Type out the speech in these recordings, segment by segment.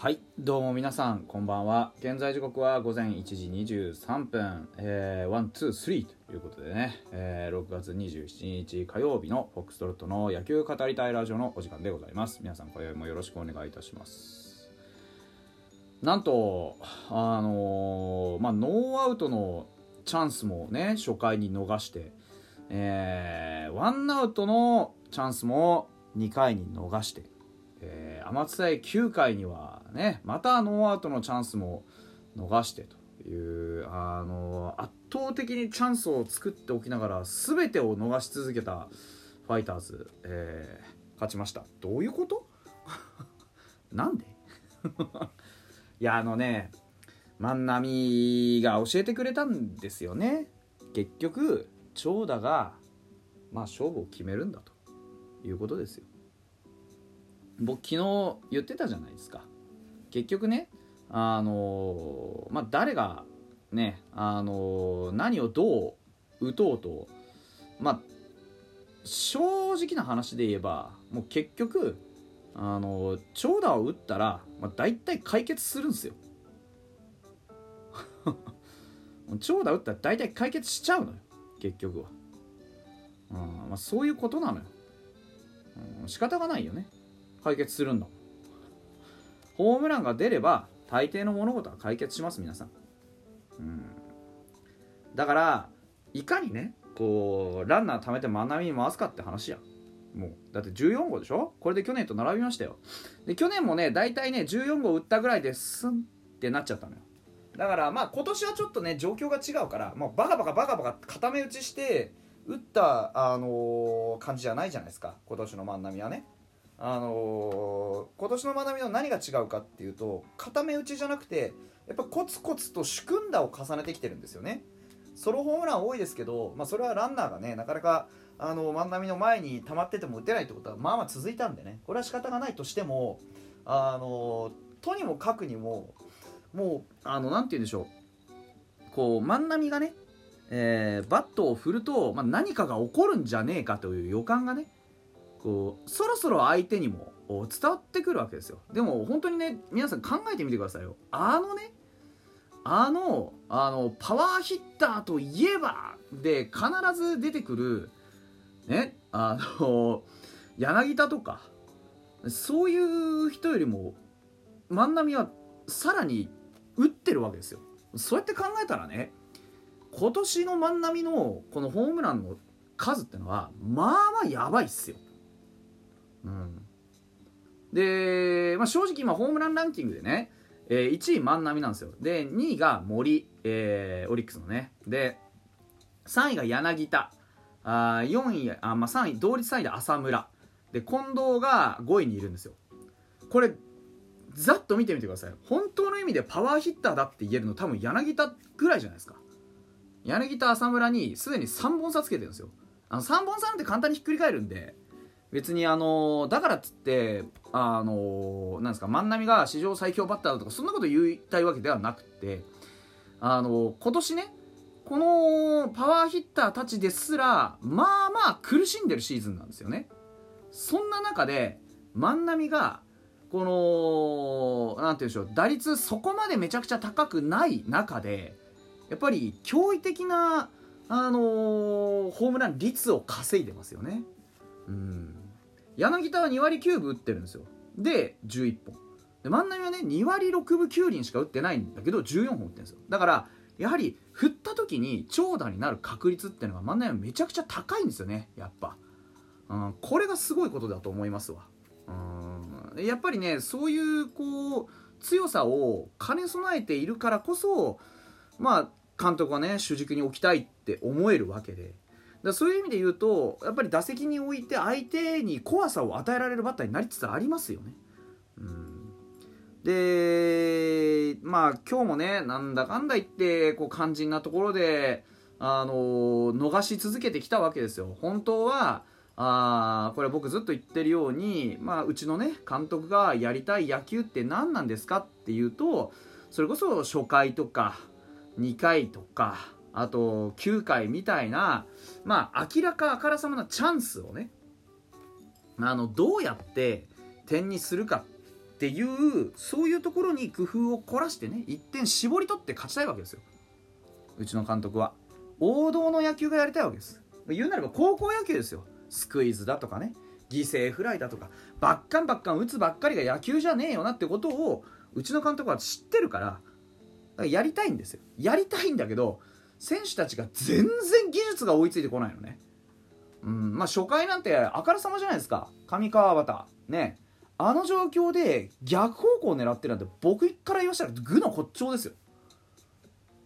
はいどうも皆さんこんばんは。現在時刻は午前1時23分、えー、123ということでね、えー、6月27日火曜日のフォックストロットの野球語りたいラジオのお時間でございます。皆さん今宵もよろしくお願いいたします。なんとあのー、まあノーアウトのチャンスもね初回に逃してえー、ワンアウトのチャンスも2回に逃してえー、天津対9回にはね。またノーアウトのチャンスも逃してというあの圧倒的にチャンスを作っておきながら全てを逃し続けたファイターズ、えー、勝ちました。どういうこと？なんで？いやあのね万波が教えてくれたんですよね。結局長打がまあ勝負を決めるんだということですよ。僕昨日言ってたじゃないですか。結局ねあのまあ誰がねあの何をどう打とうとまあ正直な話で言えばもう結局あの長打を打ったら、まあ、大体解決するんですよ。長打打ったら大体解決しちゃうのよ結局は、うんまあ、そういうことなのよ、うん、仕方がないよね。解決するんだホームランが出れば大抵の物事は解決します皆さん、うん、だからいかにねこうランナー貯めて真波に回すかって話や。もうだって14号でしょ？これで去年と並びましたよ。で去年もね大体ね14号打ったぐらいでスンってなっちゃったのよ。だからまあ今年はちょっとね状況が違うからもうバカバカバカバカ固め打ちして打った、あのー、感じじゃないじゃないですか。今年の万波はね。あのー、今年の学びの何が違うかっていうと固め打ちじゃなくてやっぱコツコツと仕組んだを重ねてきてるんですよね。ソロホームラン多いですけど、まあ、それはランナーがねなかなかあの万波の前に溜まってても打てないってことはまあまあ続いたんでね。これは仕方がないとしてもあのとにもかくにももうあのなて言うんでしょう。こう万波がね、えー、バットを振ると、まあ、何かが起こるんじゃねえかという予感がねこうそろそろ相手にも伝わってくるわけですよ。でも本当にね皆さん考えてみてくださいよ。あのねあのあのパワーヒッターといえばで必ず出てくるねあの柳田とかそういう人よりも万波はさらに打ってるわけですよ。そうやって考えたらね今年の万波のこのホームランの数ってのはまあまあやばいっすよ。うん、で、まあ、正直今ホームランランキングでね、えー、1位万波なんですよ。で2位が森、えー、オリックスのね。で3位が柳田。あ4位あ、まあ、3位同率3位で浅村。で近藤が5位にいるんですよ。これざっと見てみてください。本当の意味でパワーヒッターだって言えるの多分柳田ぐらいじゃないですか。柳田浅村にすでに3本差つけてるんですよ。あの3本差なんて簡単にひっくり返るんで別にあのだからっつってあのなんですか万波が史上最強バッターだとかそんなこと言いたいわけではなくてあの今年ねこのパワーヒッターたちですらまあまあ苦しんでるシーズンなんですよね。そんな中で万波がこの何て言うんでしょう打率そこまでめちゃくちゃ高くない中でやっぱり驚異的なあの、ホームラン率を稼いでますよね。うん。柳田は2割9分打ってるんですよ。で11本。で万波はね2割6分9厘しか打ってないんだけど14本打ってるんですよ。だからやはり振った時に長打になる確率っていうのが万波はめちゃくちゃ高いんですよね。やっぱ、うん、これがすごいことだと思いますわ。うん。やっぱりねそういうこう強さを兼ね備えているからこそまあ監督はね主軸に置きたいって思えるわけで。だそういう意味で言うとやっぱり打席に置いて相手に怖さを与えられるバッターになりつつありますよね。うん、でまあ今日もねなんだかんだ言ってこう肝心なところであの逃し続けてきたわけですよ。本当はあこれ僕ずっと言ってるように、まあ、うちのね監督がやりたい野球って何なんですかっていうとそれこそ初回とか2回とかあと9回みたいなまあ明らかあからさまなチャンスをねあのどうやって点にするかっていうそういうところに工夫を凝らしてね一点絞り取って勝ちたいわけですよ。うちの監督は。王道の野球がやりたいわけです。言うなれば高校野球ですよ。スクイズだとかね。犠牲フライだとか。バッカンバッカン打つばっかりが野球じゃねえよなってことをうちの監督は知ってるからやりたいんですよ。やりたいんだけど選手たちが全然技術が追いついてこないのね。うんまあ初回なんてあからさまじゃないですか。上川端ね。あの状況で逆方向を狙ってるなんて僕から言わしたら愚の骨頂ですよ。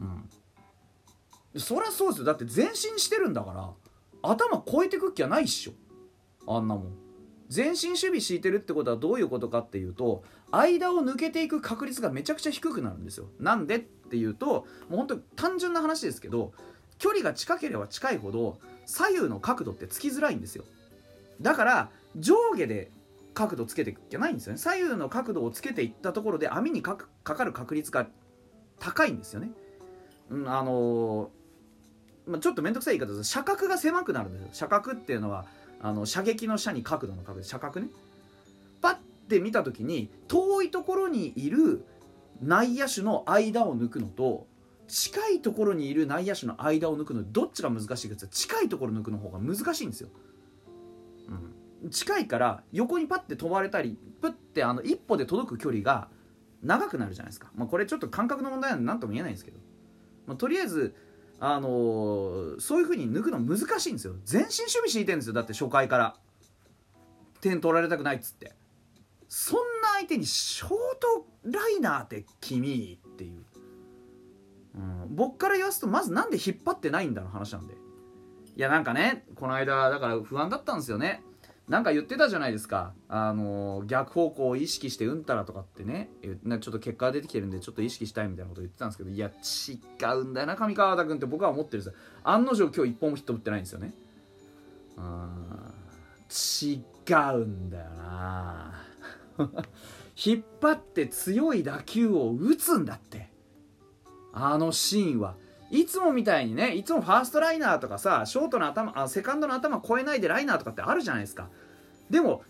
うん。そりゃそうですよ。だって前進してるんだから頭超えてくっきゃないっしょ。あんなもん。前進守備敷いてるってことはどういうことかっていうと間を抜けていく確率がめちゃくちゃ低くなるんですよ。なんでっていうともう本当に単純な話ですけど距離が近ければ近いほど左右の角度ってつきづらいんですよ。だから上下で角度つけていくっきゃないんですよね。左右の角度をつけていったところで網にかかる確率が高いんですよね、うん、あのーまあ、ちょっと面倒くさい言い方です。射角が狭くなるんですよ。射角っていうのはあの射撃の射に角度の角で射角ね。パッて見た時に遠いところにいる内野手の間を抜くのと近いところにいる内野手の間を抜くのどっちが難しいかって近いところ抜くの方が難しいんですよ、うん、近いから横にパッて飛ばれたりプッてあの一歩で届く距離が長くなるじゃないですか、まあ、これちょっと感覚の問題なんで何とも言えないんですけど、まあ、とりあえずあの、そういう風に抜くの難しいんですよ。全身守備敷いてるんですよ。だって初回から。点取られたくないっつって。そんな相手にショートライナーって君っていう、うん、僕から言わすとまずなんで引っ張ってないんだの話なんで。いやなんかねこの間だから不安だったんですよね。なんか言ってたじゃないですか。あの逆方向を意識してうんたらとかってね。ちょっと結果が出てきてるんでちょっと意識したいみたいなこと言ってたんですけど。いや違うんだよな上川田君って僕は思ってるんですよ。案の定今日一本もヒット打ってないんですよね。うん違うんだよな。引っ張って強い打球を打つんだって。あのシーンは。いつもみたいにねいつもファーストライナーとかさショートの頭あセカンドの頭超えないでライナーとかってあるじゃないですか。でも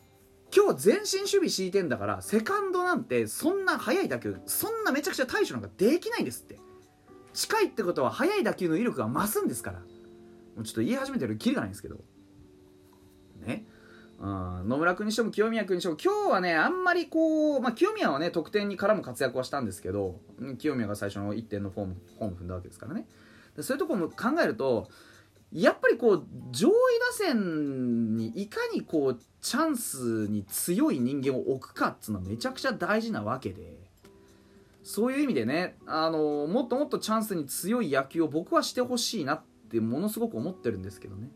今日前進守備敷いてんだからセカンドなんてそんな速い打球そんなめちゃくちゃ対処なんかできないんですって。近いってことは速い打球の威力が増すんですから。もうちょっと言い始めてるきりがないんですけど。ね。うん、野村君にしても清宮君にしても今日はねあんまりこう、まあ、清宮はね得点に絡む活躍はしたんですけど清宮が最初の1点のフォームホーム踏んだわけですからね。でそういうとこも考えるとやっぱりこう上位打線にいかにこうチャンスに強い人間を置くかっつうのはめちゃくちゃ大事なわけでそういう意味でねあのもっともっとチャンスに強い野球を僕はしてほしいなってものすごく思ってるんですけどね。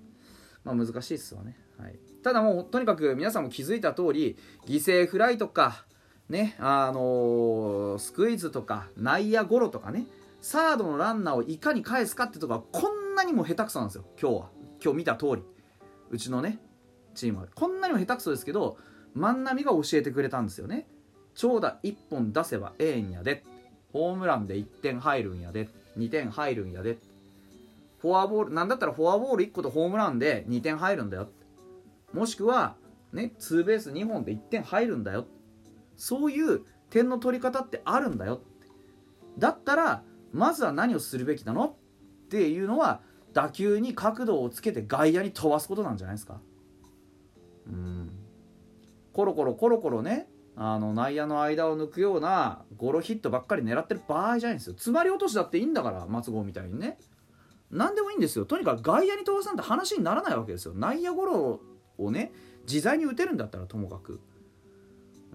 まあ難しいっすわね。はい。ただもうとにかく皆さんも気づいた通り犠牲フライとかねあのー、スクイズとか内野ゴロとかねサードのランナーをいかに返すかってとこはこんなにも下手くそなんですよ今日は。今日見た通り。うちのねチームは。こんなにも下手くそですけど万波が教えてくれたんですよね。長打1本出せばええんやで。ホームランで1点入るんやで。2点入るんやで。フォアボールなんだったらフォアボール1個とホームランで2点入るんだよ。もしくはねツーベース2本で1点入るんだよ。そういう点の取り方ってあるんだよ。だったらまずは何をするべきなのっていうのは打球に角度をつけて外野に飛ばすことなんじゃないですか。うん。コロコロコロコロねあの内野の間を抜くようなゴロヒットばっかり狙ってる場合じゃないんですよ。詰まり落としだっていいんだから松郷みたいにね。何でもいいんですよ。とにかく外野に飛ばさんって話にならないわけですよ。内野ゴロをね自在に打てるんだったらともかく。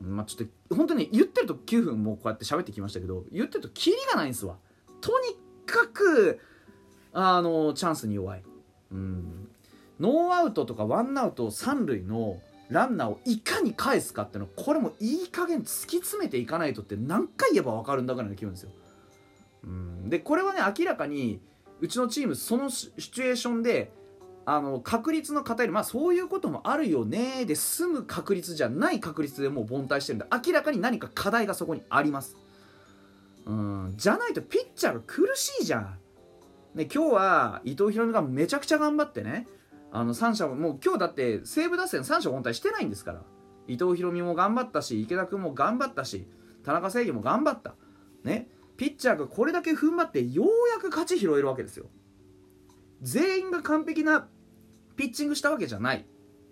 まあちょっと本当に言ってると9分もうこうやって喋ってきましたけど言ってるとキリがないんですわ。とにかくあのチャンスに弱い、うん、ノーアウトとかワンアウト三塁のランナーをいかに返すかっていうのこれもいい加減突き詰めていかないとって何回言えば分かるんだからいの気分ですよ、うん、でこれはね明らかにうちのチームそのシチュエーションであの確率の偏りまあそういうこともあるよねで済む確率じゃない確率でもう凡退してるんで明らかに何か課題がそこにあります。うんじゃないとピッチャーが苦しいじゃん、ね、今日は伊藤大海がめちゃくちゃ頑張ってねあの3者もう今日だって西武打線3者凡退してないんですから。伊藤大海も頑張ったし池田君も頑張ったし田中正義も頑張った。ねピッチャーがこれだけ踏ん張ってようやく勝ち拾えるわけですよ。全員が完璧なピッチングしたわけじゃない。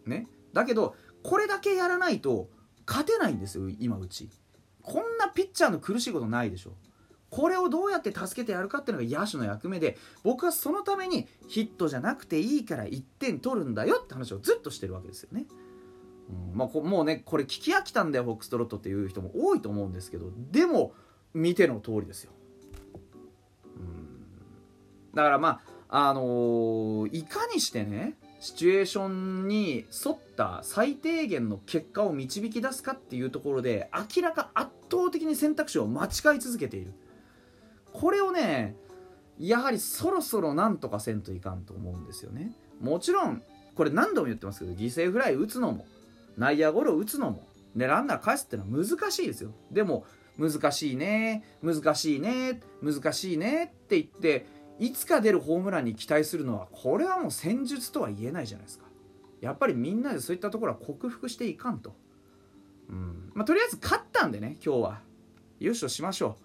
ね。だけどこれだけやらないと勝てないんですよ今うち。こんなピッチャーの苦しいことないでしょ。これをどうやって助けてやるかっていうのが野手の役目で僕はそのためにヒットじゃなくていいから1点取るんだよって話をずっとしてるわけですよね。うんまあ、もうねこれ聞き飽きたんだよフォックストロットっていう人も多いと思うんですけどでも見ての通りですよ。うん。だからまああのー、いかにしてねシチュエーションに沿った最低限の結果を導き出すかっていうところで明らか圧倒的に選択肢を間違い続けている。これをねやはりそろそろなんとかせんといかんと思うんですよね。もちろんこれ何度も言ってますけど犠牲フライ打つのも内野ゴロ打つのも、ね、ランナー返すってのは難しいですよ。でも難しいね難しいね難しいねって言っていつか出るホームランに期待するのはこれはもう戦術とは言えないじゃないですか。やっぱりみんなでそういったところは克服していかんと、うん。まあ、とりあえず勝ったんでね今日は。優勝しましょ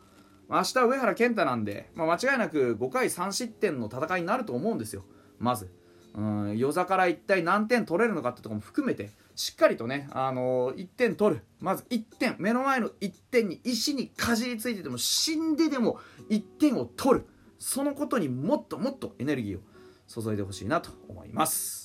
う。明日上原健太なんで、まあ、間違いなく5回3失点の戦いになると思うんですよ。まず。うん夜座から一体何点取れるのかってとこも含めてしっかりとね、あのー、1点取る。まず1点。目の前の1点に石にかじりついてても死んででも1点を取る。そのことにもっともっとエネルギーを注いでほしいなと思います。